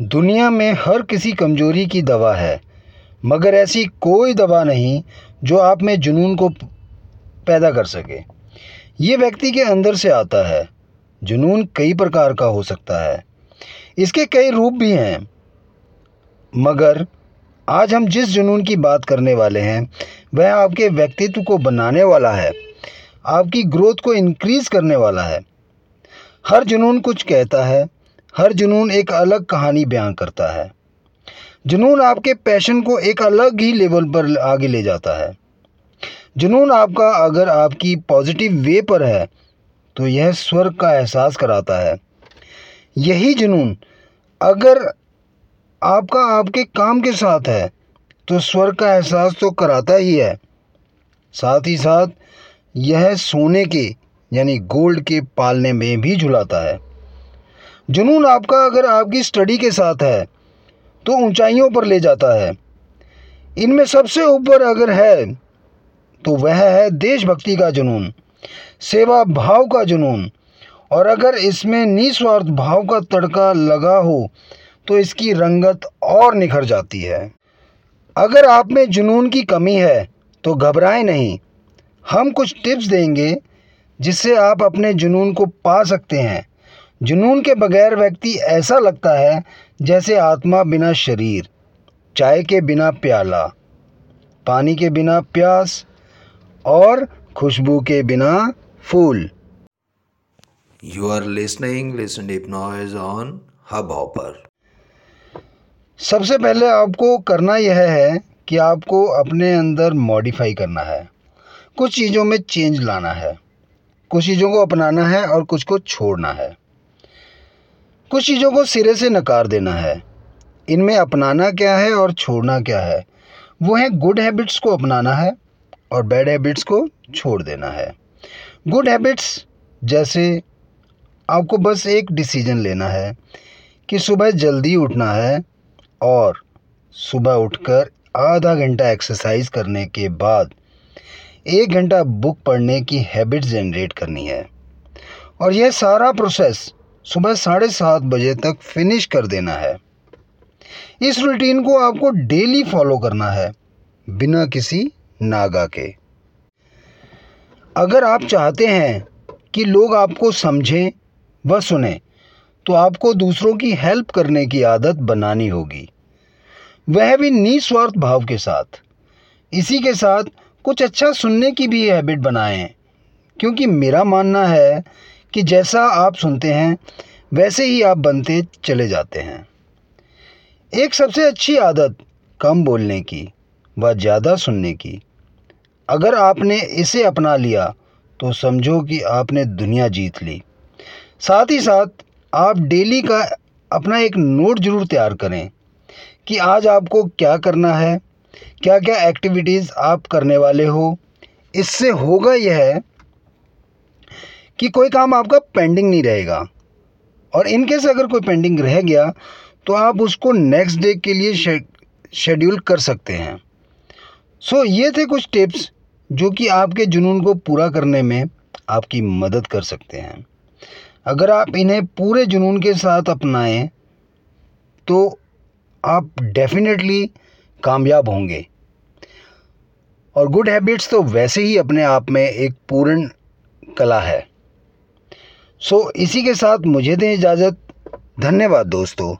दुनिया में हर किसी कमज़ोरी की दवा है, मगर ऐसी कोई दवा नहीं जो आप में जुनून को पैदा कर सके। ये व्यक्ति के अंदर से आता है, जुनून कई प्रकार का हो सकता है। इसके कई रूप भी हैं, मगर आज हम जिस जुनून की बात करने वाले हैं, वह आपके व्यक्तित्व को बनाने वाला है, आपकी ग्रोथ को इंक्रीज़ करने वाला है। हर जुनून कुछ कहता है हर जुनून एक अलग कहानी बयान करता है। जुनून आपके पैशन को एक अलग ही लेवल पर आगे ले जाता है। जुनून आपका अगर आपकी पॉजिटिव वे पर है तो यह स्वर्ग का एहसास कराता है। यही जुनून, अगर आपका आपके काम के साथ है तो स्वर्ग का एहसास तो कराता ही है। साथ ही साथ, यह सोने के, यानी गोल्ड के पालने में भी झुलाता है। जुनून आपका अगर आपकी स्टडी के साथ है तो ऊंचाइयों पर ले जाता है। इनमें सबसे ऊपर अगर है तो वह है देशभक्ति का जुनून, सेवा भाव का जुनून। और अगर इसमें निस्वार्थ भाव का तड़का लगा हो तो इसकी रंगत और निखर जाती है। अगर आप में जुनून की कमी है तो घबराएँ नहीं। हम कुछ टिप्स देंगे, जिससे आप अपने जुनून को पा सकते हैं। जुनून के बगैर व्यक्ति ऐसा लगता है जैसे आत्मा बिना शरीर चाय के बिना प्याला पानी के बिना प्यास और खुशबू के बिना फूल। You are listening Listen Deep Noise on Hubhopper. सबसे पहले आपको करना यह है कि आपको अपने अंदर मॉडिफाई करना है। कुछ चीज़ों में चेंज लाना है। कुछ चीज़ों को अपनाना है और कुछ को छोड़ना है। कुछ चीज़ों को सिरे से नकार देना है। इनमें अपनाना क्या है और छोड़ना क्या है? वो है गुड हैबिट्स को अपनाना है और बैड हैबिट्स को छोड़ देना है। गुड हैबिट्स जैसे आपको बस एक डिसीज़न लेना है कि सुबह जल्दी उठना है और सुबह उठकर आधा घंटा एक्सरसाइज करने के बाद एक घंटा बुक पढ़ने की हैबिट जनरेट करनी है। और यह सारा प्रोसेस सुबह साढ़े सात बजे तक फिनिश कर देना है। इस रूटीन को आपको डेली फॉलो करना है, बिना किसी नागा के। अगर आप चाहते हैं कि लोग आपको समझें व सुने तो आपको दूसरों की हेल्प करने की आदत बनानी होगी। वह भी निस्वार्थ भाव के साथ। इसी के साथ कुछ अच्छा सुनने की भी हैबिट बनाएँ, क्योंकि मेरा मानना है कि जैसा आप सुनते हैं, वैसे ही आप बनते चले जाते हैं। एक सबसे अच्छी आदत कम बोलने की व ज़्यादा सुनने की, अगर आपने इसे अपना लिया तो समझो कि आपने दुनिया जीत ली। साथ ही साथ, आप डेली का अपना एक नोट ज़रूर तैयार करें कि आज आपको क्या करना है क्या क्या एक्टिविटीज़ आप करने वाले हो। इससे होगा यह कि कोई काम आपका पेंडिंग नहीं रहेगा। और इनकेस अगर कोई पेंडिंग रह गया तो आप उसको नेक्स्ट डे के लिए शेड्यूल कर सकते हैं। सो so, ये थे कुछ टिप्स जो कि आपके जुनून को पूरा करने में आपकी मदद कर सकते हैं। अगर आप इन्हें पूरे जुनून के साथ अपनाएँ तो आप डेफिनेटली कामयाब होंगे। और गुड हैबिट्स तो वैसे ही अपने आप में एक पूर्ण कला है। सो इसी के साथ मुझे दें इजाज़त। धन्यवाद दोस्तों।